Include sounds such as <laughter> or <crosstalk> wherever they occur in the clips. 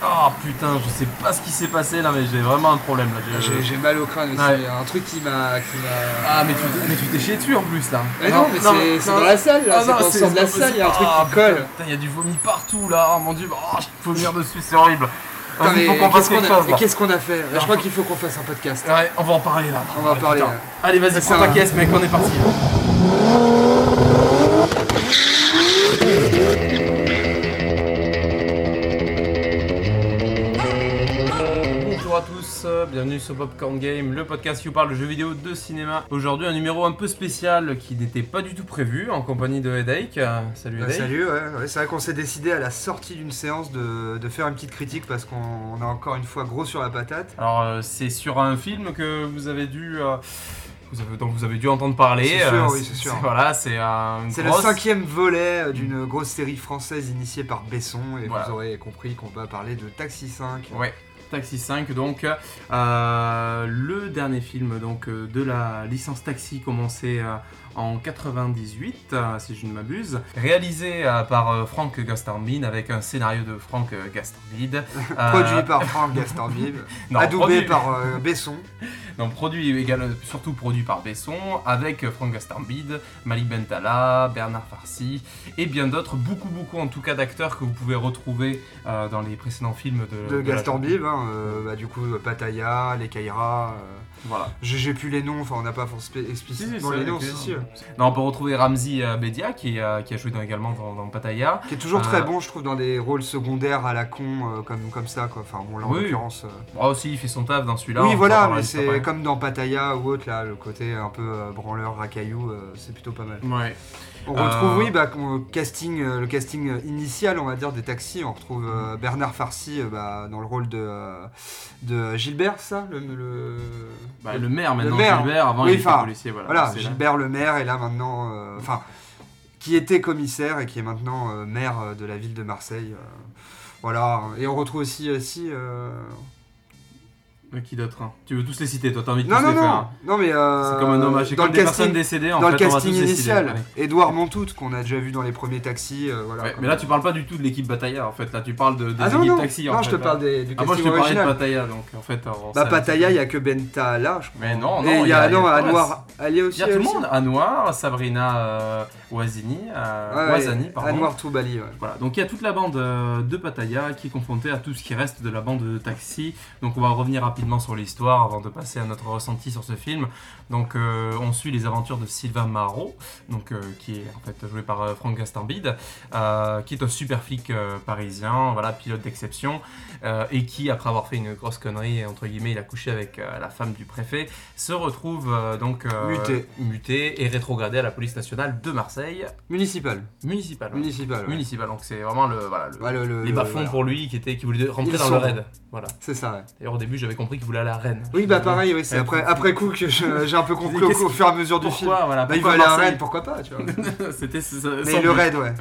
Oh putain, je sais pas ce qui s'est passé là, mais j'ai vraiment un problème là. Ah, J'ai- mal au crâne aussi. Ouais. Un truc qui m'a. Ah, mais tu t'es chié dessus en plus là. Mais non, mais c'est dans la salle là. Ah, c'est de la salle, il y a un truc Ah, qui colle. Putain, il y a du vomi partout là. Oh mon dieu, oh, faut venir dessus, c'est horrible. Putain, mais faut qu'on fasse qu'est-ce qu'on quelque chose qu'est-ce qu'on a fait Je crois qu'il faut qu'on fasse un podcast. Ouais, on va en parler là. On va en Ouais, parler. Allez, vas-y, prends c'est ta caisse, mec, on est parti. Bienvenue sur Popcorn Game, le podcast qui vous parle de jeux vidéo, de cinéma. Aujourd'hui, un numéro un peu spécial qui n'était pas du tout prévu, en compagnie de Headache. Euh, Salut Bah, Headache. salut, ouais, ouais, c'est vrai qu'on s'est décidé à la sortie d'une séance de, de faire une petite critique parce qu'on on a encore une fois gros sur la patate. Alors, euh, c'est sur un film que vous avez dû. euh, vous avez, dont vous avez dû entendre parler. C'est sûr, euh, oui, c'est sûr. Voilà, c'est un. C'est le cinquième volet euh, d'une grosse série française initiée par Besson et Voilà. vous aurez compris qu'on va parler de Taxi 5. Ouais, Taxi 5, donc euh, le dernier film donc euh, de la licence Taxi commencé euh, en 98, euh, si je ne m'abuse, réalisé euh, par euh, Frank Gastambide avec un scénario de Frank Gastambide, <laughs> Produit par Franck Gastambide, <laughs> adoubé produit- par Besson. <laughs> non, produit également, surtout produit par Besson, avec Frank Gastambide, Malik Bentala, Bernard Farcy et bien d'autres, beaucoup beaucoup en tout cas d'acteurs que vous pouvez retrouver euh, dans les précédents films de, de de la- Bib, hein, euh, bah, du coup Pataya, les Kaira, euh, Voilà. j'ai plus les noms, enfin on n'a pas forcément explicitement les noms, si, euh, Non, on peut retrouver Ramzi euh, Bedia qui, euh, qui a joué dans- également dans, dans Pattaya. qui est toujours Euh, très bon je trouve dans des rôles secondaires à la con euh, comme, comme ça quoi, enfin bon là en Oui. l'occurrence... euh, Moi aussi, il fait son taf dans celui-là. oui voilà, mais c'est comme dans Pataya ou autre là, le côté un peu euh, branleur, racaillou, euh, c'est plutôt pas mal. Ouais. On Euh, retrouve, oui, bah, casting, euh, le casting euh, initial, on va dire, des taxis. On retrouve euh, Bernard Farcy euh, bah, dans le rôle de, euh, de Gilbert, ça le, le- Bah, le maire maintenant, maire. Gilbert, avant Oui, il était policier. Voilà, Voilà, c'est là. Gilbert le maire, et là maintenant. euh, Enfin, qui était commissaire et qui est maintenant euh, maire euh, de la ville de Marseille. voilà, et on retrouve aussi. si, euh, Mais Qui d'autre hein? Tu veux tous les citer, toi, t'as envie de Non, tous non, les faire. non, hein. non, mais. euh, C'est comme un hommage, c'est dans comme le des personnes casting, décédées en dans fait, le on va casting tous les citer, initial, ouais. Edouard Montout, qu'on a déjà vu dans les premiers taxis. euh, voilà, Ouais, comme- mais là, tu parles pas du tout de l'équipe Batailla en fait. Là, tu parles de, des Ah non, équipes non, taxi en non fait. je te là. parle des, du Ah, moi, je casting te parlais de original. Pattaya donc en fait. on Bah, sait- Pattaya, il n'y a que Bentala, je crois. Mais non, Et non, il y a, non, il y Anwar Ali Il aussi. y a tout le aussi. monde, Anwar, Sabrina euh, Ouazini, euh, Ouais, Ouazani, pardon. Anwar Toubali, ouais. Voilà, donc il y a toute la bande euh, de Pattaya qui est confrontée à tout ce qui reste de la bande de Taxi. Donc on va revenir rapidement sur l'histoire avant de passer à notre ressenti sur ce film. Donc euh, on suit les aventures de Sylvain Marot, donc, euh, qui est en fait joué par euh, Franck Gastambide, qui est un super flic parisien, voilà, pilote d'exception, et qui, après avoir fait une grosse connerie, entre guillemets, il a couché avec la femme du préfet, se retrouve donc Muté. muté et rétrogradé à la police nationale de Marseille, Municipal. municipale. ouais. Municipal. ouais. Municipal, donc c'est vraiment le, voilà, le- Ouais, le- le- les le- bas-fonds voilà. pour lui qui, était, qui voulait rentrer Ils dans sont- le raid. Voilà. C'est ça. D'ailleurs, au début, j'avais compris qu'il voulait aller à Rennes. Oui, bah pareil, oui, c'est Ouais. après, après coup que <laughs> j'ai un peu compris au, fur et à mesure du film. Voilà, Bah, il va aller à Rennes, pourquoi pas, tu vois. <laughs> C'était Mais le raid, ouais.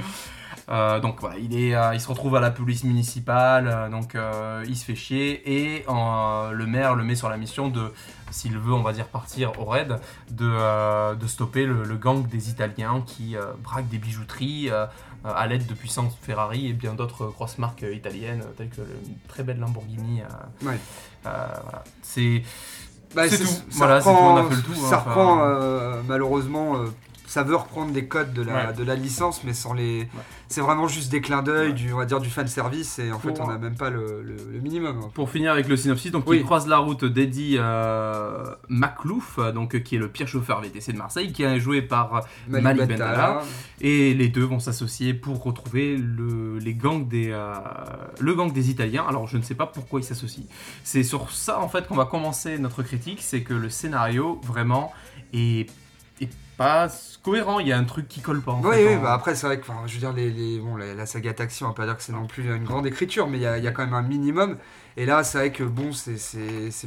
Euh, donc voilà, il, est, euh, il se retrouve à la police municipale, euh, donc euh, il se fait chier et euh, le maire le met sur la mission de, s'il veut, on va dire, partir au raid, de, euh, de stopper le, le gang des Italiens qui euh, braquent des bijouteries euh, euh, à l'aide de puissantes Ferrari et bien d'autres grosses marques italiennes, telles que le- une très belle Lamborghini. Ouais. voilà. C'est Bah, C'est tout. Voilà, tout, on a fait le tour, Ça enfin. reprend, malheureusement, ça veut reprendre des codes de la, Ouais. de la licence, mais sans les. C'est vraiment juste des clins d'œil, Ouais. du, on va dire du fan service, et en fait, on n'a même pas le, le- le minimum. hein. Pour finir avec le synopsis, donc Oui. il croise la route d'Eddie euh, Maclouf, donc qui est le pire chauffeur VTC de Marseille, qui est joué par Malik Malik Bentala. Bentala. et les deux vont s'associer pour retrouver le, les gangs des, euh, le gang des Italiens. Alors je ne sais pas pourquoi ils s'associent. C'est sur ça en fait qu'on va commencer notre critique, c'est que le scénario vraiment est, est pas cohérent. Il y a un truc qui colle pas. En Oui, fait, oui, en- bah après, c'est vrai que, je veux dire, les, les- bon, la, la saga Taxi, on va pas dire que c'est non plus une grande écriture, mais il y a, il y a quand même un minimum. Et là, c'est vrai que, bon, c'est-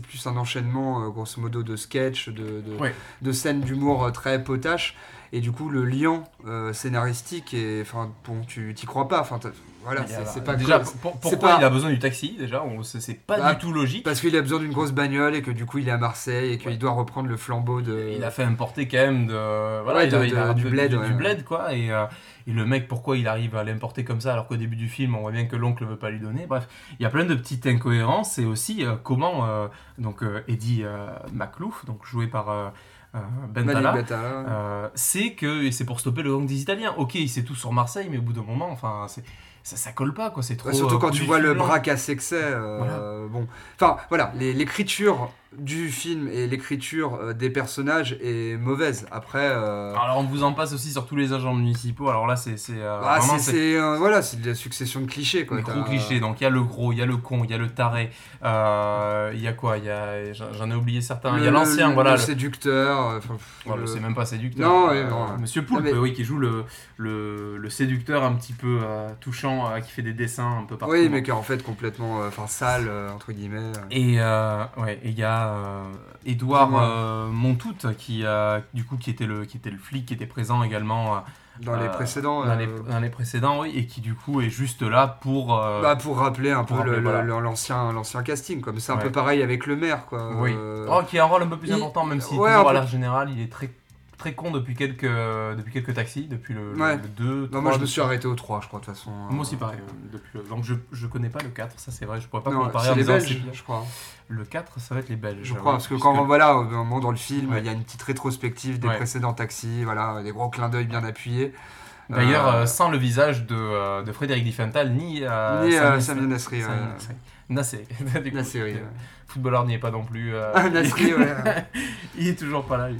plus un enchaînement, euh, grosso modo, de sketch, de, de, Ouais. de scènes d'humour euh, très potache. Et du coup, le lien euh, scénaristique, et, enfin, bon, tu t'y crois pas. Enfin, voilà, c'est pas déjà, pour- pourquoi pas- il a besoin du taxi Déjà, c'est pas Bah, du tout logique. Parce qu'il a besoin d'une grosse bagnole et que du coup, il est à Marseille et qu'il Ouais. doit reprendre le flambeau de. Il a fait importer quand même de, voilà, Ouais, il a- de- il a de- du bled, du, ouais. du bled, quoi. Et, euh, et le mec, pourquoi il arrive à l'importer comme ça alors qu'au début du film, on voit bien que l'oncle veut pas lui donner. Bref, il y a plein de petites incohérences et aussi euh, comment donc Eddie Maclouf, donc joué par Bentala. Bentala. Euh, c'est que et c'est pour stopper le gang des Italiens. Ok, il sait tout sur Marseille, mais au bout d'un moment, enfin, c'est- ça, ça colle pas, quoi. C'est trop. Ouais, surtout euh, quand tu vois le braque à sexy. euh, Bon, enfin voilà, l'écriture du film et l'écriture euh, des personnages est mauvaise. Après, euh, Alors on vous en passe aussi sur tous les agents municipaux. Alors là, c'est c'est, euh, ah, c'est euh, voilà, c'est de la succession de clichés quoi. Des gros clichés. Donc il y a le gros, il y a le con, il y a le taré. euh, Il y a quoi? Il y a, j'en ai oublié certains. Il y a l'ancien, le- voilà. le séducteur. enfin, le- c'est même pas séducteur. Non, ouais, non. Monsieur Poulpe, mais- oui, qui joue le, le, le séducteur un petit peu touchant, qui fait des dessins un peu partout. Oui, mais qui est en fait complètement, enfin sale entre guillemets. Et euh, ouais, et il y a euh, Édouard euh, Montout qui a du coup qui était le qui était le flic qui était présent également euh, Dans les précédents. dans, les, dans les précédents oui et qui du coup est juste là pour Bah, pour rappeler un pour peu voilà. l'ancien l'ancien casting, comme c'est un Ouais. peu pareil avec le maire, quoi. oui oh, qui a un rôle un peu plus il- important même si ouais, toujours à peu- général il est très très con depuis quelques depuis quelques taxis depuis le, Ouais. le 2 Non, moi je me suis arrêté au 3, je crois, de toute façon. moi aussi pareil euh, depuis le- donc je, je connais pas le 4 ça c'est vrai je pourrais pas Non, comparer c'est les Belges, je crois. le 4 ça va être les Belges Je crois, parce que puisque- quand voilà, au moment dans le film, Ouais. il y a une petite rétrospective des Ouais. précédents taxis, voilà, des gros clins d'œil bien appuyés. D'ailleurs, Euh, euh, sans le visage de, euh, de Frédéric Diffenthal, ni, euh, ni euh, Sami- Samir Nasri. Ouais. Nasri. Nassé. <laughs> Du coup, Nasri, euh, ouais. Footballeur n'y est pas non plus. euh, Ah, ouais. <laughs> il est toujours pas là. Il,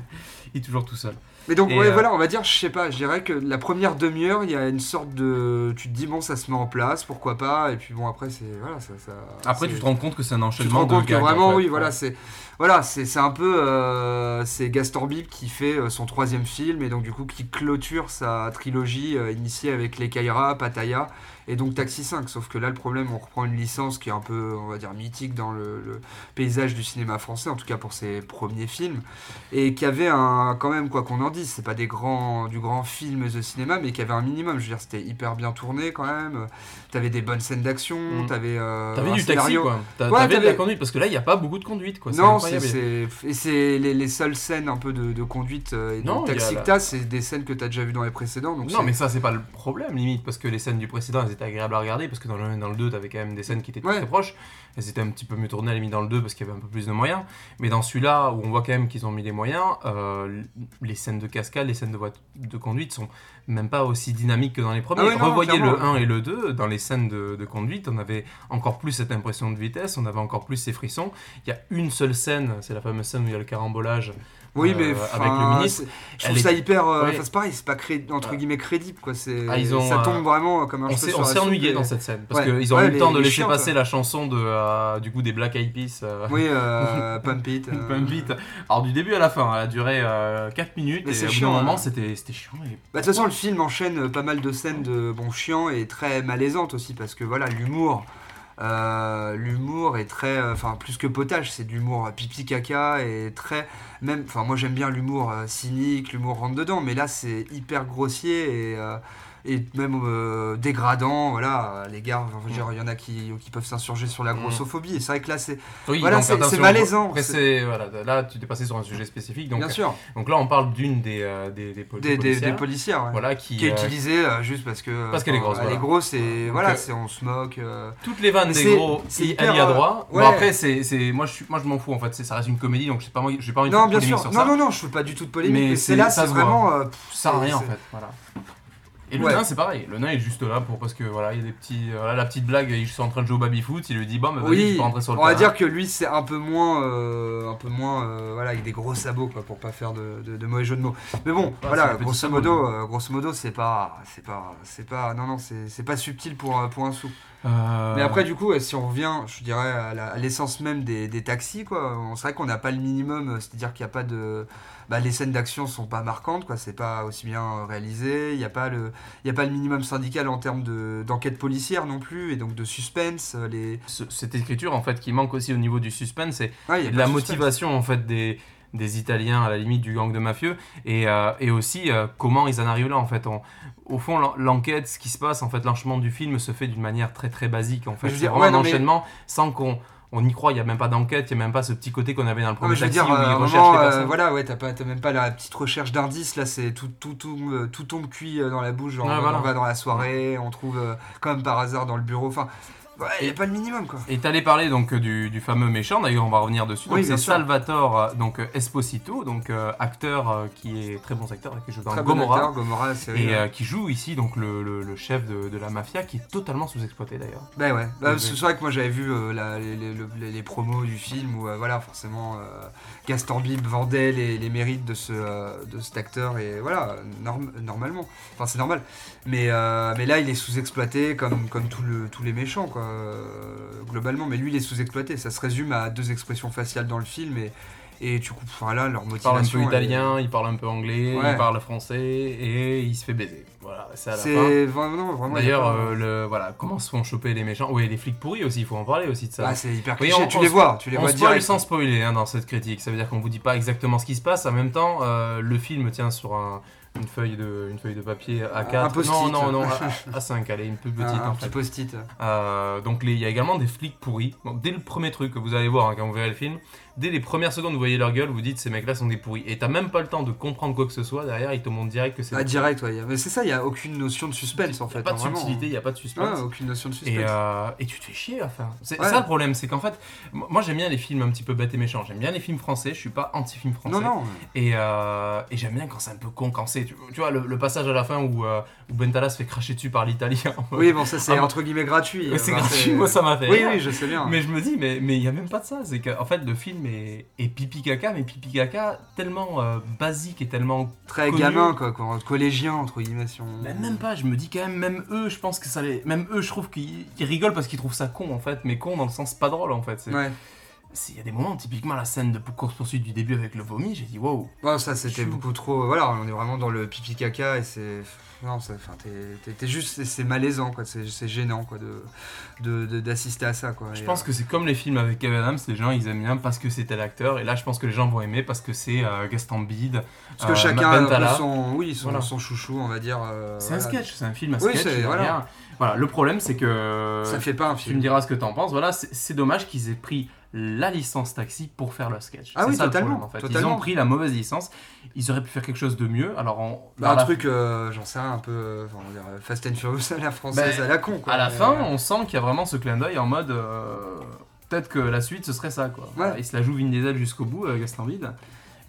il est toujours tout seul. Mais donc, Et, ouais, euh, voilà, on va dire, je sais pas, je dirais que la première demi-heure, il y a une sorte de. Tu te dis, bon, ça se met en place, pourquoi pas, et puis bon, après, c'est. Voilà, ça. ça Après, tu te rends compte que c'est un tu te enchaînement rends de que en vraiment, fait. oui, voilà, c'est voilà, c'est un peu euh, c'est Gaston Bip qui fait euh, son troisième film et donc du coup qui clôture sa trilogie euh, initiée avec Les Kaira, Pattaya et donc Taxi 5. Sauf que là, le problème, on reprend une licence qui est un peu, on va dire, mythique dans le, le paysage du cinéma français, en tout cas pour ses premiers films, et qui avait un, quand même, quoi qu'on en dise, c'est pas des grands, du grand film de cinéma, mais qui avait un minimum. Je veux dire, c'était hyper bien tourné quand même. T'avais des bonnes scènes d'action, Mm. t'avais euh, T'avais du taxi, scénario- quoi. T'as- Ouais, T'avais de la t'avais- conduite, parce que là, il n'y a pas beaucoup de conduite, quoi. non, c'est c'est- et c'est les, les seules scènes un peu de, de conduite euh, et de Non, taxi la- que t'as, c'est des scènes que t'as déjà vues dans les précédents. Donc Non, mais ça, c'est pas le problème, limite, parce que les scènes du précédent, elles étaient agréables à regarder, parce que dans le 1 et dans le 2, t'avais quand même des scènes qui étaient Ouais. très proches. Elles étaient un petit peu mieux tournées la limite dans le 2 parce qu'il y avait un peu plus de moyens. Mais dans celui-là, où on voit quand même qu'ils ont mis des moyens, euh, les scènes de cascade, les scènes de, voit- de conduite sont même pas aussi dynamiques que dans les premiers. Ah oui, non, Revoyez le clairement. 1 et le 2, dans les scènes de, de conduite, on avait encore plus cette impression de vitesse, on avait encore plus ces frissons. Il y a une seule scène, c'est la fameuse scène où il y a le carambolage. oui, euh, mais avec le ministre. Je trouve est- ça hyper. euh, Ouais. enfin, c'est pareil, c'est pas cré- entre guillemets crédible quoi. C'est Ah, ça euh, tombe vraiment comme un On s'est ennuyé et- dans cette scène parce Ouais. qu'ils ont Ouais, eu le les- temps de les laisser passer ça. la chanson de, euh, du coup des Black Eyed Peas. euh, Oui, euh, <laughs> Pump It. Pump It. Alors du début à la fin, elle a duré 4 minutes Mais et c'est au chiant, moment hein. c'était chiant. et- Bah, de toute façon, le film enchaîne pas mal de scènes de bon chiant et très malaisantes aussi parce que voilà, l'humour. euh, l'humour est très euh, enfin plus que potage c'est de l'humour pipi caca et très même enfin moi j'aime bien l'humour euh, cynique l'humour rentre dedans mais là c'est hyper grossier et et même euh, dégradant voilà veux dire, il y en a qui, qui peuvent s'insurger sur la Mm. grossophobie et c'est vrai que là c'est Oui, Voilà, c'est- malaisant, après, voilà, là tu t'es passé sur un sujet spécifique. Donc, bien sûr donc là on parle d'une des, euh, des, des, pol- des, des, policières, des policières ouais. voilà, qui, qui est euh, utilisée euh, juste parce que Parce qu'elle est grosse, elle est grosse et voilà c'est on se moque toutes les vannes des gros, elle y a droit. Bon ouais. après c'est c'est- moi je suis moi je m'en fous en fait, ça reste une comédie donc j'ai pas envie- j'ai pas envie non bien sûr non non non je fais pas du tout de polémique Mais c'est- là ça c'est vraiment Ça à rien en fait, voilà. Et le Ouais. nain c'est pareil, le nain est juste là pour parce que voilà il y a des petits, voilà la petite blague, ils sont en train de jouer au baby foot, il lui dit bon vas-y tu oui peux rentrer sur le on va terrain. dire que lui c'est un peu moins euh, un peu moins euh, voilà avec des gros sabots quoi pour pas faire de, de- de mauvais jeux de mots mais bon Ah, voilà grosso modo euh, grosso modo c'est pas c'est pas c'est pas non non c'est pas subtil pour pour un sou Euh, Mais après, du coup, si on revient, je dirais, à l'essence même des, des taxis, quoi, on- c'est vrai qu'on n'a pas le minimum, euh, c'est-à-dire qu'il n'y a pas de. Bah, les scènes d'action sont pas marquantes, quoi, c'est pas aussi bien réalisé, il n'y a, pas le- y a pas le minimum syndical en termes de- d'enquête policière non plus, et donc de suspense. euh, Les... ce- cette écriture en fait qui manque aussi au niveau du suspense, c'est Ouais, la motivation en fait des des Italiens à la limite du gang de mafieux et, euh, et aussi euh, comment ils en arrivent là en fait. On- au fond, l'en- l'enquête, ce qui se passe, en fait, l'enchaînement du film se fait d'une manière très très basique en fait. Je veux C'est dire, vraiment ouais, non, un mais- enchaînement sans qu'on on y croit. Il y a même pas d'enquête, il y a même pas ce petit côté qu'on avait dans le Non, premier taxi dire, où euh, ils moment, euh, voilà, ouais, t'as pas, même pas la petite recherche d'indices, là, c'est tout, tout, tout, tout tombe cuit dans la bouche, genre, on voilà. va dans la soirée, on trouve euh, comme par hasard dans le bureau, enfin, ouais, y a Et- pas le minimum, quoi. Et t'allais parler donc euh, du, du fameux méchant, d'ailleurs on va revenir dessus. Donc Oui, c'est. Salvatore euh, donc euh, Esposito, donc euh, acteur euh, qui est très bon acteur, qui joue dans Très bon Gomorrah. acteur, Gomorrah, série. Et ouais. qui joue ici donc le, le- le chef de, de la mafia qui est totalement sous-exploité d'ailleurs. Bah ouais, bah, Oui, c'est vrai que moi j'avais vu la- les, les- les- les promos du film où voilà forcément Gaston Bib vendait les, les mérites de, ce, de cet acteur et voilà norm- normalement, enfin c'est normal. Mais, mais là il est sous-exploité comme, comme tout le- tous les méchants quoi, globalement. Mais lui il est sous-exploité, ça se résume à deux expressions faciales dans le film et, et tu coupes, enfin là leur Il parle un motivation. peu est- italien, il parle un peu anglais, Ouais. il parle français et il se fait baiser. Voilà, c'est à la fin. Vraiment, vraiment. D'ailleurs, pas- euh, le, voilà, comment se font choper les méchants? Oui, les flics pourris aussi, il faut en parler aussi de ça. Ah, c'est hyper Oui, cliché, on- tu on les vois, tu les on vois spoil sans spoiler hein, dans cette critique, ça veut dire qu'on vous dit pas exactement ce qui se passe. En même temps, euh, le film tient sur un- une, feuille de, une feuille de papier A4. Un non, non, non, A, 5 elle est une peu petite un, un petit post-it. Euh, donc il y a également des flics pourris. Bon, dès le premier truc que vous allez voir hein, quand vous verrez le film, dès les premières secondes vous voyez leur gueule, vous dites ces mecs-là sont des pourris. Et t'as même pas le temps de comprendre quoi que ce soit. Derrière, ils te montrent direct que c'est. Ah, direct, ouais. Mais c'est ça, il n'y a aucune notion de suspense en fait. a pas de hein, vraiment. subtilité, il n'y a pas de suspense. Ouais, aucune notion de suspense. Et, euh, et tu te fais chier à fin. C'est Ouais. ça le problème, c'est qu'en fait, moi j'aime bien les films un petit peu bêtes et méchants. J'aime bien les films français, je suis pas anti-film français. non, non. Et, euh, et j'aime bien quand c'est un peu con, quand c'est. Tu, tu vois, le, le passage à la fin où, euh, où Bentala se fait cracher dessus par l'italien. <laughs> Oui, bon, ça c'est Ah, entre guillemets gratuit. Mais c'est Enfin, gratuit, moi ça m'a fait. Oui, rire. oui, je sais bien. Mais je me dis, mais il n'y a même pas de ça. C'est qu'en fait, le film est, est pipi caca, mais pipi caca tellement euh, basique et tellement. Très connu. gamin, quoi, quoi, collégien, entre guillemets. Si on... Mais même pas, je me dis quand même, même eux, je pense que ça les. Même eux, je trouve qu'ils rigolent parce qu'ils trouvent ça con en fait, mais con dans le sens pas drôle en fait. Ouais. C'est- Il y a des moments, typiquement la scène de course-poursuite du début avec le vomi, j'ai dit wow. Bon, ça c'était beaucoup trop. Voilà, on est vraiment dans le pipi caca et c'est. Non, enfin, t'es- juste. c'est- C'est malaisant, quoi. C'est c'est gênant, quoi, de de- de- d'assister à ça, quoi. Je Et, pense euh, que c'est comme les films avec Kevin Adams, les gens ils aiment bien parce que c'était l'acteur, et là je pense que les gens vont aimer parce que c'est euh, Gaston Bide. Parce que euh, chacun a son, oui, son, Voilà. son chouchou, on va dire. euh, C'est un sketch, c'est un film à Oui, sketch. c'est- voilà. Voilà, le problème c'est que. Ça fait pas un Tu me film. diras ce que t'en penses. Voilà, c'est c'est dommage qu'ils aient pris la licence taxi pour faire le sketch. Ah oui, ça le totalement, problème, en fait. Ils ont pris la mauvaise licence. Ils auraient pu faire quelque chose de mieux. Alors, on, Bah, un la- truc, euh, j'en sais rien, un peu. euh, on dire, euh, Fast and Furious à la française, Ben, à la con, quoi. à la Mais, fin, euh, on sent qu'il y a vraiment ce clin d'œil en mode. euh, Peut-être que la suite ce serait ça quoi. Voilà, il se la joue Vin Diesel jusqu'au bout, Gaston Vide.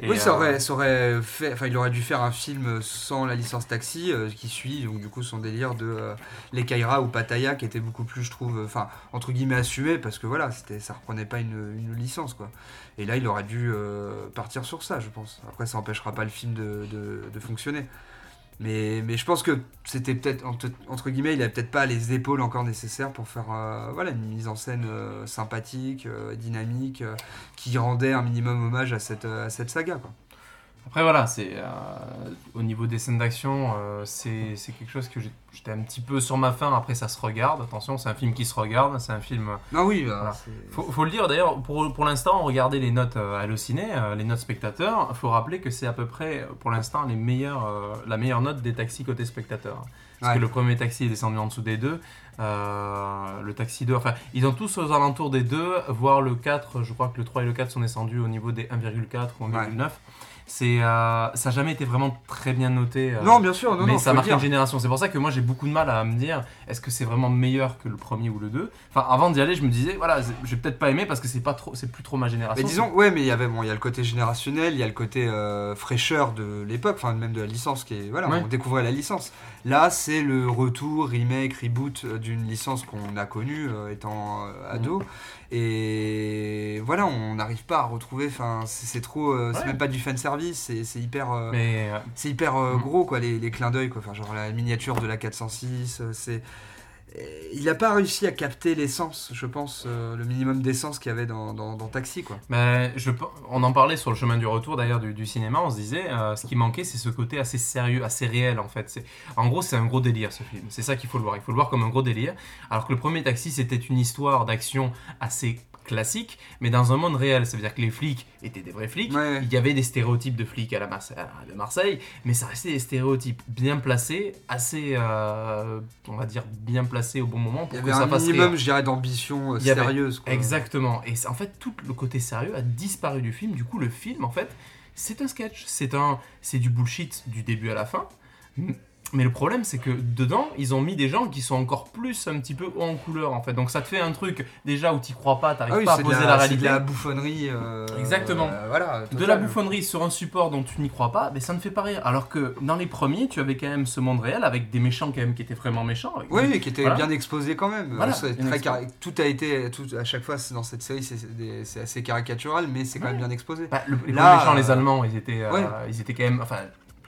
Et, oui, ça euh, aurait, ça aurait fait. Enfin, il aurait dû faire un film sans la licence Taxi, euh, qui suit, donc du coup, son délire de euh, Les Kaira ou Pattaya, qui était beaucoup plus, je trouve, euh, enfin, entre guillemets, assumé, parce que voilà, c'était, ça reprenait pas une, une licence, quoi. Et là, il aurait dû euh, partir sur ça, je pense. Après, ça empêchera pas le film de, de- de fonctionner. Mais, je pense que c'était peut-être, entre, guillemets, il a peut-être pas les épaules encore nécessaires pour faire euh, voilà, une mise en scène euh, sympathique, euh, dynamique, qui rendait un minimum hommage à cette, à cette saga, quoi. Après voilà, c'est euh, au niveau des scènes d'action, euh, c'est quelque chose que j'étais un petit peu sur ma faim. Après ça se regarde. Attention, c'est un film qui se regarde. C'est un film. Non, oui, bah, Voilà. Faut, faut le dire d'ailleurs. Pour, pour l'instant, regardez les notes euh, Allociné, euh, les notes spectateurs. Il faut rappeler que c'est à peu près, pour l'instant, les meilleures, euh, la meilleure note des taxis côté spectateur. Parce Ouais. que le premier taxi est descendu en dessous des deux. euh, le taxi 2, enfin, ils ont tous aux alentours des deux, voire le 4. Je crois que le 3 et le 4 sont descendus au niveau des 1,4 ou 1,9. C'est, euh, ça n'a jamais été vraiment très bien noté. euh, Non, bien sûr, non, mais non, ça marque une génération. C'est pour ça que moi j'ai beaucoup de mal à me dire est-ce que c'est vraiment meilleur que le premier ou le 2 Enfin, avant d'y aller, je me disais voilà, vais peut-être pas aimer parce que c'est pas trop, c'est plus trop ma génération. Mais disons, ouais, mais il y avait, bon, il y a le côté générationnel, il y a le côté euh, fraîcheur de l'époque, enfin même de la licence qui est, voilà, Ouais. on découvrait la licence. Là, c'est le retour, remake, reboot d'une licence qu'on a connue étant ado, Mm. et voilà, on n'arrive pas à retrouver, enfin, c'est trop, c'est Ouais. même pas du fan service, c'est c'est hyper. euh, euh, C'est hyper euh, Mm. gros, quoi, les, les clins d'œil, quoi. Enfin, genre la miniature de la 406, euh, c'est. Il n'a pas réussi à capter l'essence, je pense, euh, le minimum d'essence qu'il y avait dans, dans, dans Taxi, quoi. Mais je, on en parlait sur le chemin du retour d'ailleurs du, du cinéma, on se disait euh, ce qui manquait c'est ce côté assez sérieux, assez réel en fait. En gros c'est un gros délire ce film, c'est ça qu'il faut le voir, il faut le voir comme un gros délire. Alors que le premier taxi c'était une histoire d'action assez classique, mais dans un monde réel. Ça veut dire que les flics étaient des vrais flics. Ouais. Il y avait des stéréotypes de flics à la Marse- à- de Marseille, mais ça restait des stéréotypes bien placés, assez, euh, on va dire, bien placés au bon moment Il pour y que avait ça un fasse minimum, je dirais, d'ambition euh, Il y sérieuse. quoi. Exactement. Et c'est- en fait, tout le côté sérieux a disparu du film. Du coup, le film, en fait, c'est un sketch. C'est un, c'est du bullshit du début à la fin. Mais le problème, c'est que dedans, ils ont mis des gens qui sont encore plus un petit peu haut en couleur, en fait. Donc ça te fait un truc déjà où t'y crois pas, t'arrives Ah oui, pas à poser la, la c'est réalité. de la bouffonnerie. euh, Exactement. euh, voilà. de la bouffonnerie sur un support dont tu n'y crois pas, mais ça ne fait pas rire. Alors que dans les premiers, tu avais quand même ce monde réel avec des méchants quand même qui étaient vraiment méchants. Oui, des- qui Voilà. bien exposé quand même. Voilà, très Tout a été, tout, à chaque fois dans cette série, c'est- des- assez caricatural, mais c'est quand même bien exposé. Bah, le- les Là, méchants, euh, les Allemands, ils étaient, euh, ouais. ils étaient quand même. Enfin,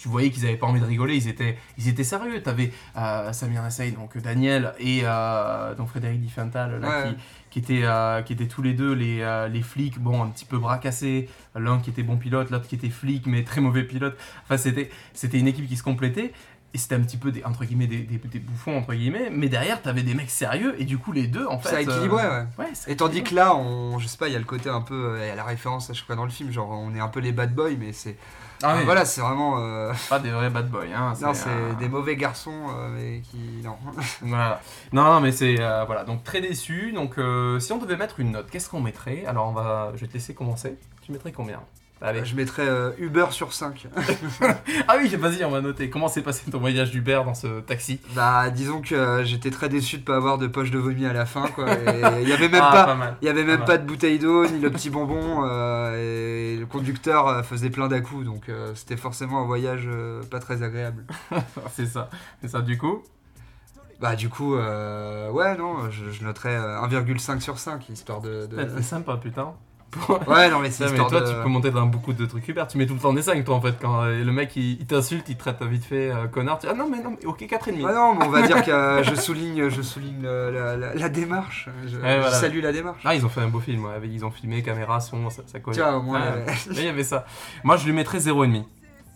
tu voyais qu'ils avaient pas envie de rigoler, ils étaient, ils étaient sérieux. T'avais euh, Samir Nasai, donc Daniel, et euh, donc Frédéric Diffental, là, Ouais. qui, qui, étaient, euh, qui étaient tous les deux les, euh, les flics, bon, un petit peu bras cassés. L'un qui était bon pilote, l'autre qui était flic, mais très mauvais pilote. Enfin, c'était, c'était une équipe qui se complétait. Et c'était un petit peu des, entre guillemets des, des, des bouffons entre guillemets, mais derrière t'avais des mecs sérieux et du coup les deux en fait. Ça équilibrait, ouais. ouais, ça Et tandis que là, on, je sais pas, il y a le côté un peu, euh, il y a la référence à chaque fois dans le film, genre on est un peu les bad boys, mais c'est, ah, oui, voilà, c'est vraiment, euh, pas des vrais bad boys. Hein, <laughs> non, c'est euh, des mauvais garçons, euh, mais qui, non. <laughs> Voilà. Non, non, mais c'est euh, voilà. Donc très déçu. Donc euh, si on devait mettre une note, qu'est-ce qu'on mettrait? Alors on va, je vais te laisser commencer. Tu mettrais combien? Allez. Je mettrais euh, Uber sur 5. <laughs> Ah oui, vas-y, on va noter. Comment s'est passé ton voyage d'Uber dans ce taxi? Bah, disons que euh, j'étais très déçu de pas avoir de poche de vomi à la fin, Il y avait même Ah, pas, y avait même Pas pas de bouteille d'eau ni le petit bonbon euh, et le conducteur euh, faisait plein d'à donc euh, c'était forcément un voyage euh, pas très agréable. <laughs> c'est ça. C'est ça. Du coup? Bah du coup euh, ouais non je, je noterais euh, 1,5 sur 5 histoire de, de- C'est sympa, putain. Ouais non mais c'est Ça, mais toi, de tu peux monter dans beaucoup de trucs Uber. Tu mets tout le temps des 5, toi, en fait. Quand euh, le mec il, il t'insulte, il te traite vite fait euh, connard. Tu dis, ah non, mais non, mais ok, 4,5. Ah non mais on va dire <laughs> que euh, je souligne je souligne le- la, la- la démarche je, Ouais, je voilà. salue la démarche. Ah, ils ont fait un beau film. ouais. Ils ont filmé caméra, son, ça, ça collait. Tiens au moins Ouais. Mais il y avait ça. Moi, je lui mettrais 0,5.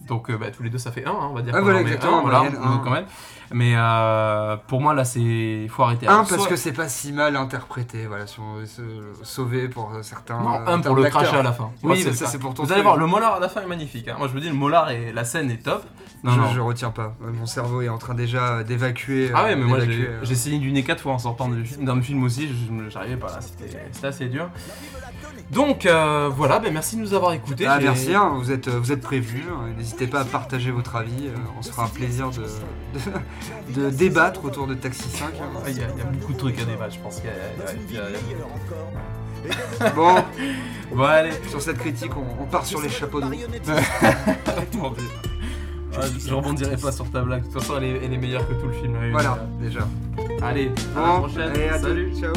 Donc, euh, bah, tous les deux, ça fait 1, on va dire. Ah, voilà, exactement, un, voilà, un. quand même. Mais euh, pour moi, là, c'est. Il faut arrêter. un Alors, parce soit- que c'est pas si mal interprété voilà si on veut se sauver pour euh, certains Non, euh, un pour le cracher à la fin. Oui, ça c'est pour ton Vous allez voir, le molar à la fin est magnifique. hein. Moi, je vous dis, le molar et la scène est top. Non, je, non. je retiens pas. Euh, Mon cerveau est en train déjà d'évacuer. Ah euh, ouais, mais moi j'ai euh. essayé du nez 4 fois en sortant du film. Dans le film aussi, j'arrivais pas là, c'était assez dur. Donc euh, voilà, ben merci de nous avoir écoutés. Ah, merci, hein, vous êtes, vous êtes prévenus. hein, N'hésitez pas à partager votre avis. euh, on se fera un plaisir de, de, de <laughs> débattre autour de Taxi 5. hein. Ah, Il y, a- il y a beaucoup de trucs à débattre, je pense qu'il y a- il y a- <laughs> Bon, Bon allez, sur cette critique, on, on part sur les chapeaux de roue. Ah, je rebondirai pas sur ta blague, de toute façon elle est, elle est meilleure que tout le film. Voilà, déjà. Allez, à la prochaine, allez, à salut. tout, ciao.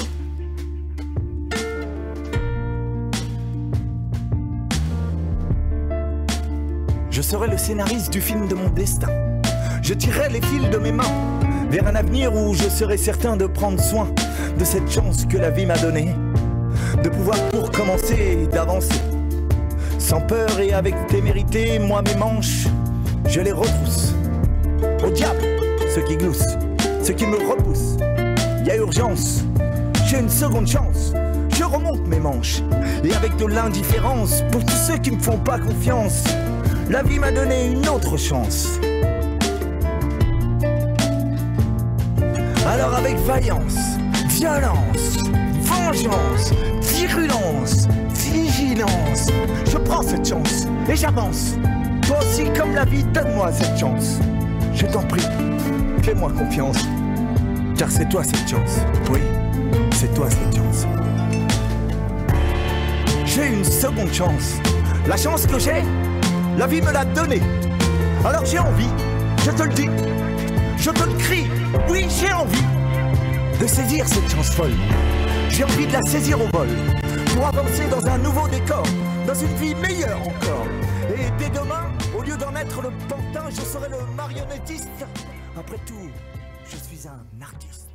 Je serai le scénariste du film de mon destin. Je tirerai les fils de mes mains vers un avenir où je serai certain de prendre soin de cette chance que la vie m'a donnée. De pouvoir pour commencer d'avancer. Sans peur et avec témérité, moi mes manches, je les retrousse. Au diable, ceux qui gloussent, ceux qui me repoussent. Y a urgence, j'ai une seconde chance. Je remonte mes manches et avec de l'indifférence pour tous ceux qui me font pas confiance. La vie m'a donné une autre chance. Alors avec vaillance, violence, vengeance, virulence, vigilance, je prends cette chance et j'avance. Toi aussi comme la vie, donne-moi cette chance. Je t'en prie, fais-moi confiance. Car c'est toi cette chance. Oui, c'est toi cette chance. J'ai une seconde chance. La chance que j'ai, la vie me l'a donnée. Alors j'ai envie, je te le dis, je te le crie, oui j'ai envie de saisir cette chance folle. J'ai envie de la saisir au vol pour avancer dans un nouveau décor, dans une vie meilleure encore. Et dès demain, au lieu d'en être le pantin, je serai le marionnettiste. Après tout, je suis un artiste.